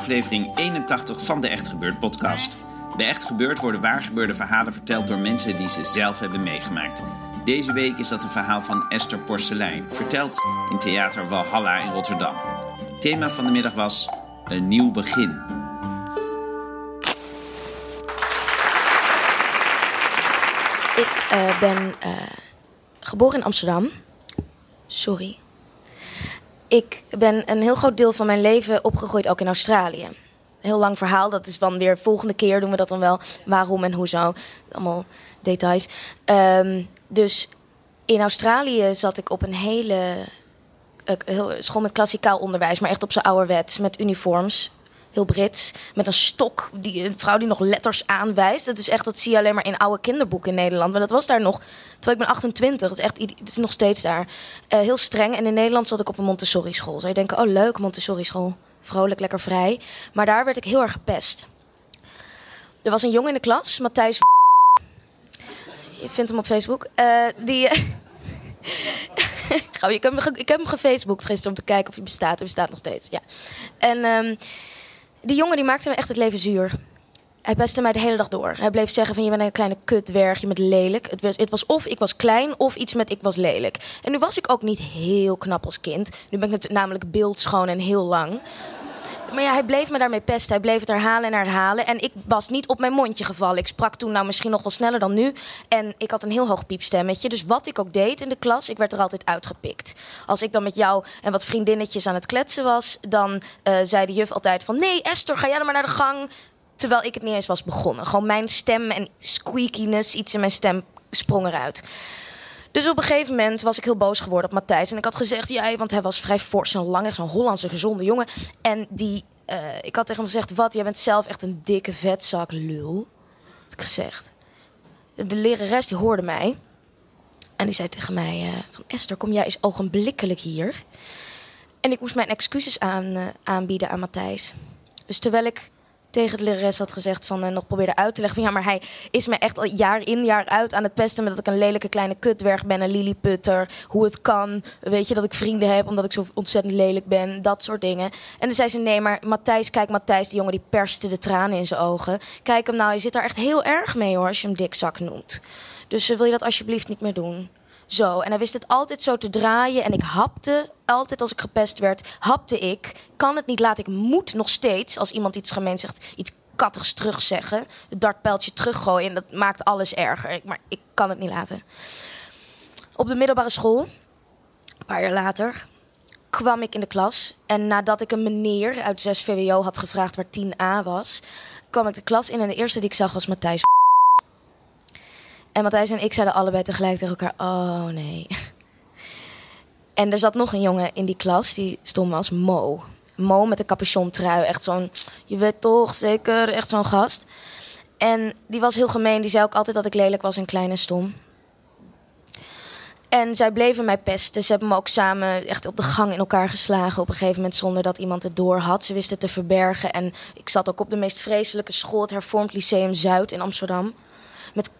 Aflevering 81 van de Echt Gebeurd podcast. Bij Echt Gebeurd worden waargebeurde verhalen verteld door mensen die ze zelf hebben meegemaakt. Deze week is dat een verhaal van Esther Porcelein, verteld in Theater Walhalla in Rotterdam. Het thema van de middag was een nieuw begin. Ik uh, ben uh, geboren in Amsterdam. Sorry. Ik ben een heel groot deel van mijn leven opgegroeid ook in Australië. Heel lang verhaal, dat is dan weer volgende keer doen we dat dan wel. Waarom en hoezo. Allemaal details. Um, dus in Australië zat ik op een hele uh, school met klassikaal onderwijs, maar echt op zijn ouderwets, met uniforms heel Brits, met een stok, die, een vrouw die nog letters aanwijst. Dat is echt, dat zie je alleen maar in oude kinderboeken in Nederland. Maar dat was daar nog, terwijl ik ben 28, dat is echt, het is nog steeds daar. Uh, heel streng. En in Nederland zat ik op een Montessori school. Zou je denken, oh leuk, Montessori school. Vrolijk, lekker vrij. Maar daar werd ik heel erg gepest. Er was een jongen in de klas, Matthijs. Je vindt hem op Facebook. Uh, die. ik, heb hem, ik heb hem gisteren om te kijken of hij bestaat. Hij bestaat nog steeds, ja. En um, die jongen die maakte me echt het leven zuur. Hij pestte mij de hele dag door. Hij bleef zeggen van je bent een kleine kutwerg, je bent lelijk. Het was, het was of ik was klein of iets met ik was lelijk. En nu was ik ook niet heel knap als kind. Nu ben ik namelijk beeldschoon en heel lang. Maar ja, hij bleef me daarmee pesten. Hij bleef het herhalen en herhalen. En ik was niet op mijn mondje gevallen. Ik sprak toen nou misschien nog wel sneller dan nu. En ik had een heel hoog piepstemmetje. Dus wat ik ook deed in de klas, ik werd er altijd uitgepikt. Als ik dan met jou en wat vriendinnetjes aan het kletsen was... dan uh, zei de juf altijd van... Nee, Esther, ga jij dan maar naar de gang. Terwijl ik het niet eens was begonnen. Gewoon mijn stem en squeakiness, iets in mijn stem sprong eruit. Dus op een gegeven moment was ik heel boos geworden op Matthijs. En ik had gezegd, jij, want hij was vrij fors en lang, echt zo'n Hollandse gezonde jongen. En die, uh, ik had tegen hem gezegd, wat, jij bent zelf echt een dikke vetzak lul. Had ik gezegd. De lerares die hoorde mij. En die zei tegen mij, uh, van Esther, kom jij eens ogenblikkelijk hier. En ik moest mijn excuses aan, uh, aanbieden aan Matthijs. Dus terwijl ik tegen de lerares had gezegd van uh, nog probeerde uit te leggen van ja, maar hij is me echt al jaar in jaar uit aan het pesten met dat ik een lelijke kleine kutwerg ben, een lilliputter, hoe het kan, weet je dat ik vrienden heb omdat ik zo ontzettend lelijk ben, dat soort dingen. En dan zei ze nee, maar Matthijs, kijk Matthijs, die jongen die perste de tranen in zijn ogen. Kijk hem nou, je zit daar echt heel erg mee hoor als je hem dikzak noemt. Dus uh, wil je dat alsjeblieft niet meer doen? Zo. En hij wist het altijd zo te draaien. En ik hapte altijd als ik gepest werd, hapte ik. Kan het niet laten. Ik moet nog steeds, als iemand iets gemeen zegt, iets kattigs terugzeggen. Het dartpijltje teruggooien. En dat maakt alles erger. Maar ik kan het niet laten. Op de middelbare school, een paar jaar later, kwam ik in de klas. En nadat ik een meneer uit 6 VWO had gevraagd waar 10A was, kwam ik de klas in. En de eerste die ik zag was Matthijs. En Matthijs en ik zeiden allebei tegelijk tegen elkaar: Oh nee. En er zat nog een jongen in die klas, die stond als Mo. Mo met een capuchon trui. Echt zo'n, je weet toch, zeker, echt zo'n gast. En die was heel gemeen. Die zei ook altijd dat ik lelijk was en klein en stom. En zij bleven mij pesten. Ze hebben me ook samen echt op de gang in elkaar geslagen. Op een gegeven moment zonder dat iemand het door had. Ze wisten het te verbergen. En ik zat ook op de meest vreselijke school, het Hervormd Lyceum Zuid in Amsterdam met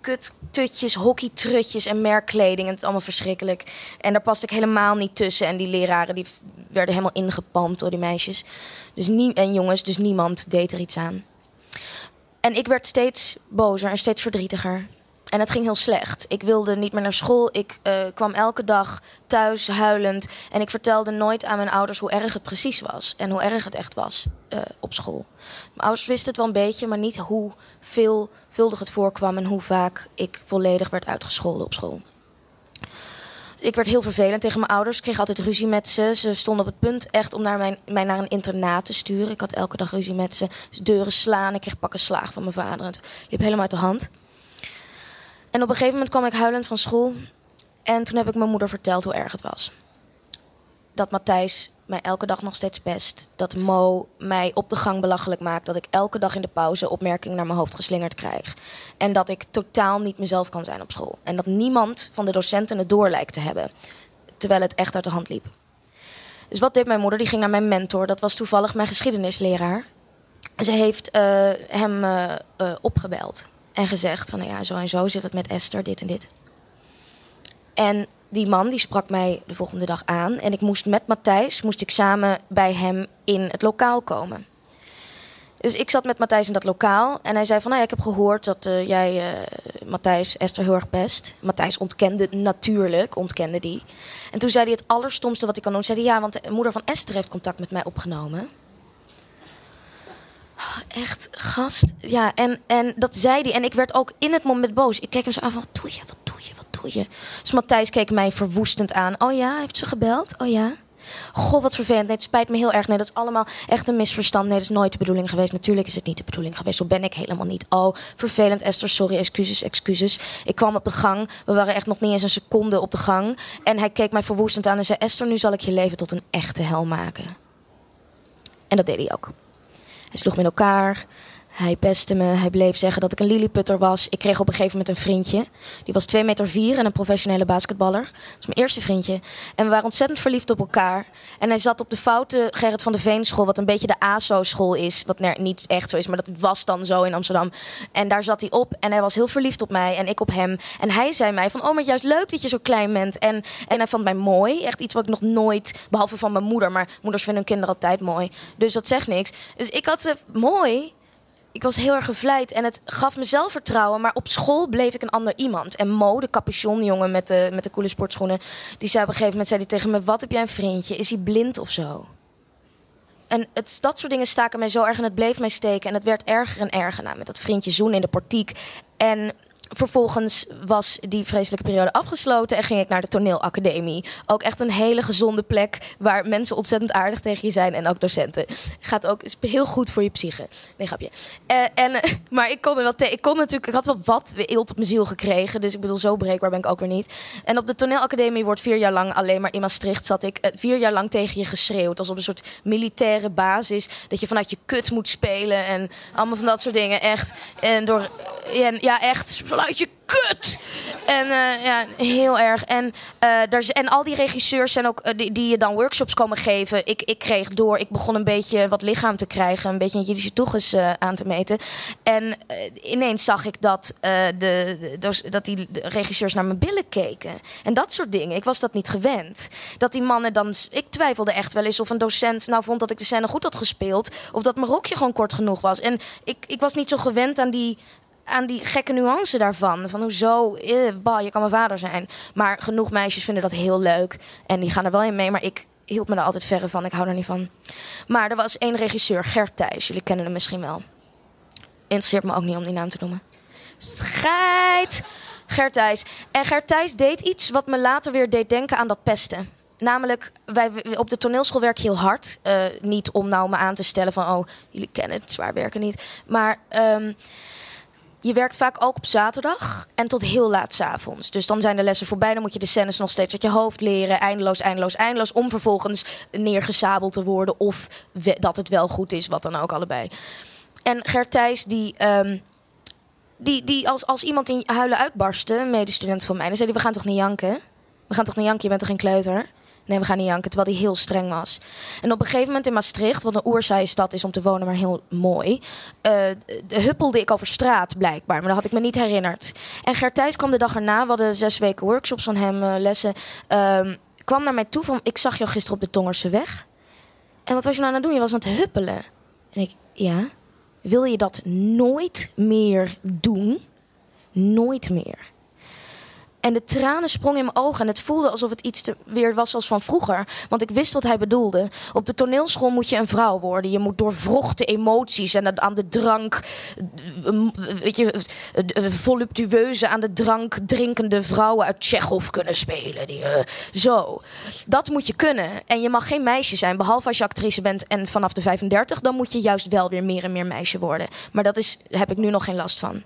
kuttutjes, hockeytrutjes en merkkleding. En het is allemaal verschrikkelijk. En daar paste ik helemaal niet tussen. En die leraren die werden helemaal ingepalmd door die meisjes. Dus nie en jongens, dus niemand deed er iets aan. En ik werd steeds bozer en steeds verdrietiger. En het ging heel slecht. Ik wilde niet meer naar school. Ik uh, kwam elke dag thuis huilend. En ik vertelde nooit aan mijn ouders hoe erg het precies was. En hoe erg het echt was uh, op school. Mijn ouders wisten het wel een beetje, maar niet hoe veelvuldig het voorkwam en hoe vaak ik volledig werd uitgescholden op school. ik werd heel vervelend tegen mijn ouders. Ik kreeg altijd ruzie met ze. Ze stonden op het punt echt om naar mijn, mij naar een internaat te sturen. Ik had elke dag ruzie met ze. Deuren slaan. Ik kreeg pakken slaag van mijn vader. Het liep helemaal uit de hand. En op een gegeven moment kwam ik huilend van school. En toen heb ik mijn moeder verteld hoe erg het was. Dat Matthijs mij elke dag nog steeds pest. Dat Mo mij op de gang belachelijk maakt. Dat ik elke dag in de pauze opmerkingen naar mijn hoofd geslingerd krijg. En dat ik totaal niet mezelf kan zijn op school. En dat niemand van de docenten het door lijkt te hebben. Terwijl het echt uit de hand liep. Dus wat deed mijn moeder? Die ging naar mijn mentor. Dat was toevallig mijn geschiedenisleraar. Ze heeft uh, hem uh, opgebeld. En gezegd van nou ja, zo en zo zit het met Esther, dit en dit. En die man die sprak mij de volgende dag aan. En ik moest met Matthijs, moest ik samen bij hem in het lokaal komen. Dus ik zat met Matthijs in dat lokaal. En hij zei van, nou ja, ik heb gehoord dat uh, jij uh, Matthijs Esther heel erg pest. Matthijs ontkende natuurlijk, ontkende die. En toen zei hij het allerstomste wat ik kan doen. Zei hij, ja, want de moeder van Esther heeft contact met mij opgenomen. Echt, gast. Ja, en, en dat zei hij. En ik werd ook in het moment boos. Ik keek hem zo aan van, wat doe je, wat doe je, wat doe je? Dus Matthijs keek mij verwoestend aan. Oh ja, heeft ze gebeld? Oh ja. Goh, wat vervelend. Nee, het spijt me heel erg. Nee, dat is allemaal echt een misverstand. Nee, dat is nooit de bedoeling geweest. Natuurlijk is het niet de bedoeling geweest. Zo ben ik helemaal niet. Oh, vervelend, Esther. Sorry, excuses, excuses. Ik kwam op de gang. We waren echt nog niet eens een seconde op de gang. En hij keek mij verwoestend aan en zei... Esther, nu zal ik je leven tot een echte hel maken. En dat deed hij ook. Hij sloeg me in elkaar. Hij pestte me. Hij bleef zeggen dat ik een lilliputter was. Ik kreeg op een gegeven moment een vriendje. Die was 2 meter vier en een professionele basketballer. Dat was mijn eerste vriendje. En we waren ontzettend verliefd op elkaar. En hij zat op de foute Gerrit van de Veenschool, wat een beetje de ASO-school is. Wat niet echt zo is, maar dat was dan zo in Amsterdam. En daar zat hij op en hij was heel verliefd op mij en ik op hem. En hij zei mij van, oh, maar juist leuk dat je zo klein bent. En, en hij vond mij mooi. Echt iets wat ik nog nooit, behalve van mijn moeder. Maar moeders vinden hun kinderen altijd mooi. Dus dat zegt niks. Dus ik had ze mooi ik was heel erg gevleid en het gaf me zelfvertrouwen. Maar op school bleef ik een ander iemand. En Mo, de capuchonjongen met de, met de coole sportschoenen... die zei op een gegeven moment zei die tegen me... wat heb jij een vriendje? Is hij blind of zo? En het, dat soort dingen staken mij zo erg en het bleef mij steken. En het werd erger en erger. Nou, met dat vriendje zoen in de portiek. En vervolgens was die vreselijke periode afgesloten en ging ik naar de toneelacademie. Ook echt een hele gezonde plek waar mensen ontzettend aardig tegen je zijn en ook docenten. Gaat ook is heel goed voor je psyche. Nee, grapje. Uh, en, uh, maar ik kon er wel ik kon natuurlijk, ik had wel wat eelt op mijn ziel gekregen, dus ik bedoel zo breekbaar ben ik ook weer niet. En op de toneelacademie wordt vier jaar lang alleen maar in Maastricht zat ik uh, vier jaar lang tegen je geschreeuwd als op een soort militaire basis dat je vanuit je kut moet spelen en allemaal van dat soort dingen echt en door en ja echt vanuit je kut. En uh, ja, heel erg. En, uh, daar, en al die regisseurs zijn ook, uh, die, die je dan workshops komen geven. Ik, ik kreeg door, ik begon een beetje wat lichaam te krijgen. Een beetje een Jiddische toeges aan te meten. En ineens zag ik dat, de, de, dat die regisseurs naar mijn billen keken. En dat soort dingen. Ik was dat niet gewend. Dat die mannen dan... Ik twijfelde echt wel eens of een docent nou vond dat ik de scène goed had gespeeld. Of dat mijn rokje gewoon kort genoeg was. En ik, ik was niet zo gewend aan die aan die gekke nuance daarvan. Van hoezo, eh, bah, je kan mijn vader zijn. Maar genoeg meisjes vinden dat heel leuk. En die gaan er wel in mee. Maar ik hield me er altijd verre van. Ik hou er niet van. Maar er was één regisseur, Gert Thijs. Jullie kennen hem misschien wel. Interesseert me ook niet om die naam te noemen. Scheid! Gert Thijs. En Gert Thijs deed iets wat me later weer deed denken aan dat pesten. Namelijk, wij, op de toneelschool werk heel hard. Uh, niet om nou me aan te stellen van... oh, jullie kennen het zwaar werken niet. Maar... Um, je werkt vaak ook op zaterdag en tot heel laat s avonds. Dus dan zijn de lessen voorbij. Dan moet je de scènes nog steeds uit je hoofd leren. Eindeloos, eindeloos, eindeloos. Om vervolgens neergezabeld te worden. Of dat het wel goed is, wat dan ook allebei. En Gert Thijs, die, um, die, die als, als iemand in huilen uitbarstte, een medestudent van mij, dan zei hij: We gaan toch niet janken? We gaan toch niet janken? Je bent toch geen kleuter? Nee, we gaan niet janken, terwijl hij heel streng was. En op een gegeven moment in Maastricht, wat een oerzaaie stad is om te wonen, maar heel mooi, uh, de huppelde ik over straat blijkbaar, maar dat had ik me niet herinnerd. En Gert kwam de dag erna, we hadden zes weken workshops van hem, uh, lessen, uh, kwam naar mij toe van, ik zag jou gisteren op de Tongerse weg. En wat was je nou aan het doen? Je was aan het huppelen. En ik, ja, wil je dat nooit meer doen? Nooit meer. En de tranen sprongen in mijn ogen. En het voelde alsof het iets te, weer was als van vroeger. Want ik wist wat hij bedoelde. Op de toneelschool moet je een vrouw worden. Je moet doorvrochte emoties en aan de drank. Weet je, voluptueuze aan de drank drinkende vrouwen uit Tsjechov kunnen spelen. Die, zo. Dat moet je kunnen. En je mag geen meisje zijn. Behalve als je actrice bent en vanaf de 35. Dan moet je juist wel weer meer en meer meisje worden. Maar dat is, heb ik nu nog geen last van.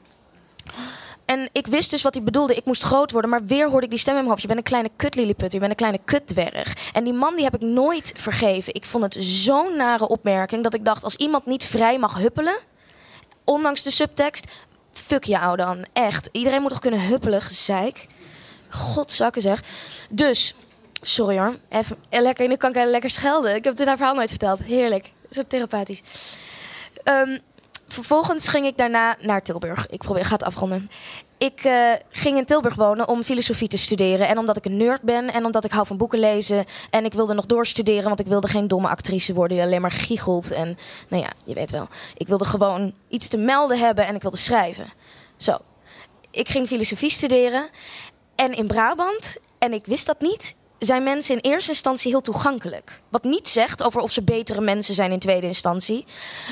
En ik wist dus wat hij bedoelde. Ik moest groot worden. Maar weer hoorde ik die stem in mijn hoofd. Je bent een kleine kutliliput. Je bent een kleine kutdwerg. En die man die heb ik nooit vergeven. Ik vond het zo'n nare opmerking. Dat ik dacht, als iemand niet vrij mag huppelen. Ondanks de subtekst. Fuck jou dan. Echt. Iedereen moet toch kunnen huppelen. Gezeik. Godzakken zeg. Dus. Sorry hoor. Even, lekker, nu kan ik lekker schelden. Ik heb dit haar verhaal nooit verteld. Heerlijk. Zo therapeutisch. Um, vervolgens ging ik daarna naar Tilburg. Ik probeer, ga het afronden. Ik uh, ging in Tilburg wonen om filosofie te studeren. En omdat ik een nerd ben en omdat ik hou van boeken lezen. En ik wilde nog doorstuderen, want ik wilde geen domme actrice worden die alleen maar giechelt. En nou ja, je weet wel. Ik wilde gewoon iets te melden hebben en ik wilde schrijven. Zo. Ik ging filosofie studeren. En in Brabant, en ik wist dat niet, zijn mensen in eerste instantie heel toegankelijk. Wat niet zegt over of ze betere mensen zijn in tweede instantie.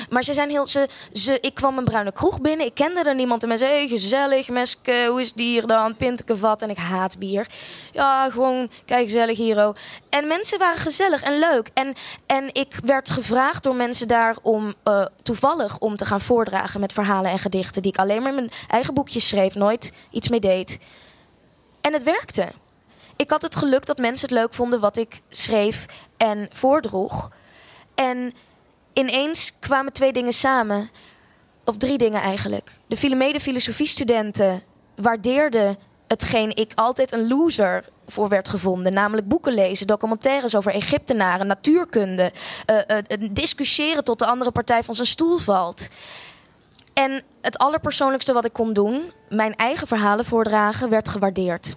Maar ze zijn heel. Ze, ze, ik kwam een bruine kroeg binnen. Ik kende er niemand. En mensen hey, gezellig, meske, hoe is het hier dan? Pinteke vat. En ik haat bier. Ja, gewoon, kijk, gezellig hier. En mensen waren gezellig en leuk. En, en ik werd gevraagd door mensen daar om uh, toevallig om te gaan voordragen met verhalen en gedichten. die ik alleen maar in mijn eigen boekjes schreef, nooit iets mee deed. En het werkte ik had het geluk dat mensen het leuk vonden wat ik schreef en voordroeg. En ineens kwamen twee dingen samen. Of drie dingen eigenlijk. De mede filosofiestudenten waardeerden hetgeen ik altijd een loser voor werd gevonden. Namelijk boeken lezen, documentaires over Egyptenaren, natuurkunde. Uh, discussiëren tot de andere partij van zijn stoel valt. En het allerpersoonlijkste wat ik kon doen, mijn eigen verhalen voordragen, werd gewaardeerd.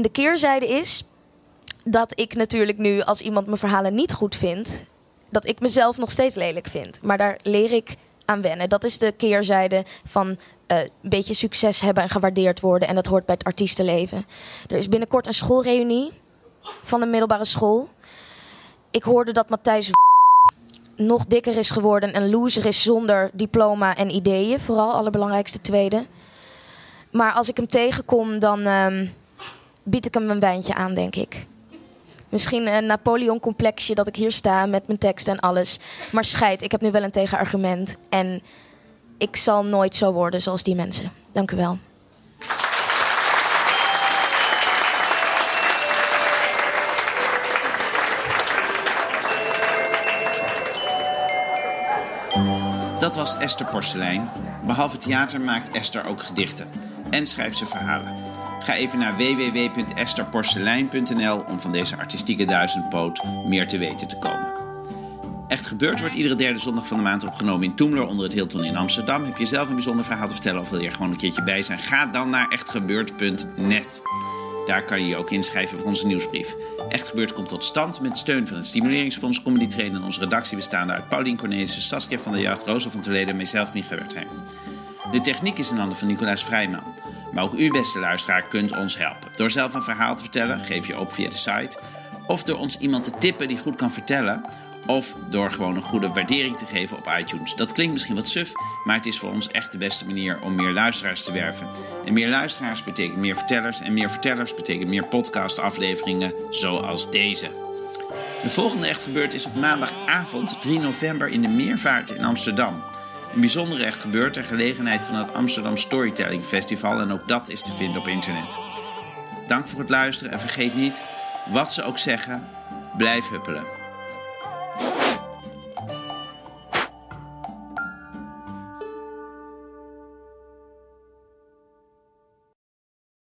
En de keerzijde is dat ik natuurlijk nu, als iemand mijn verhalen niet goed vindt, dat ik mezelf nog steeds lelijk vind. Maar daar leer ik aan wennen. Dat is de keerzijde van uh, een beetje succes hebben en gewaardeerd worden. En dat hoort bij het artiestenleven. Er is binnenkort een schoolreunie van een middelbare school. Ik hoorde dat Matthijs nog dikker is geworden en loser is zonder diploma en ideeën. Vooral, allerbelangrijkste tweede. Maar als ik hem tegenkom, dan. Uh, bied ik hem een wijntje aan, denk ik. Misschien een Napoleon-complexje dat ik hier sta met mijn tekst en alles. Maar scheid, ik heb nu wel een tegenargument. En ik zal nooit zo worden zoals die mensen. Dank u wel. Dat was Esther Porselein. Behalve theater maakt Esther ook gedichten en schrijft ze verhalen. Ga even naar www.esterporselein.nl om van deze artistieke duizendpoot meer te weten te komen. Echt gebeurd wordt iedere derde zondag van de maand opgenomen in Toemler onder het Hilton in Amsterdam. Heb je zelf een bijzonder verhaal te vertellen of wil je er gewoon een keertje bij zijn? Ga dan naar echtgebeurd.net. Daar kan je je ook inschrijven voor onze nieuwsbrief. Echt gebeurd komt tot stand met steun van het Stimuleringsfonds Comedy Train en onze redactie bestaande uit Paulien Cornelissen, Saskia van der Jacht, Rosa van Toledo en mijzelf, Micha Wertheim. De techniek is in handen van Nicolaas Vrijman. Maar ook u, beste luisteraar, kunt ons helpen. Door zelf een verhaal te vertellen, geef je op via de site. Of door ons iemand te tippen die goed kan vertellen. Of door gewoon een goede waardering te geven op iTunes. Dat klinkt misschien wat suf, maar het is voor ons echt de beste manier om meer luisteraars te werven. En meer luisteraars betekent meer vertellers. En meer vertellers betekent meer podcastafleveringen zoals deze. De volgende Echt Gebeurd is op maandagavond 3 november in de Meervaart in Amsterdam. Een bijzondere echt gebeurt ter gelegenheid van het Amsterdam Storytelling Festival en ook dat is te vinden op internet. Dank voor het luisteren en vergeet niet, wat ze ook zeggen, blijf huppelen.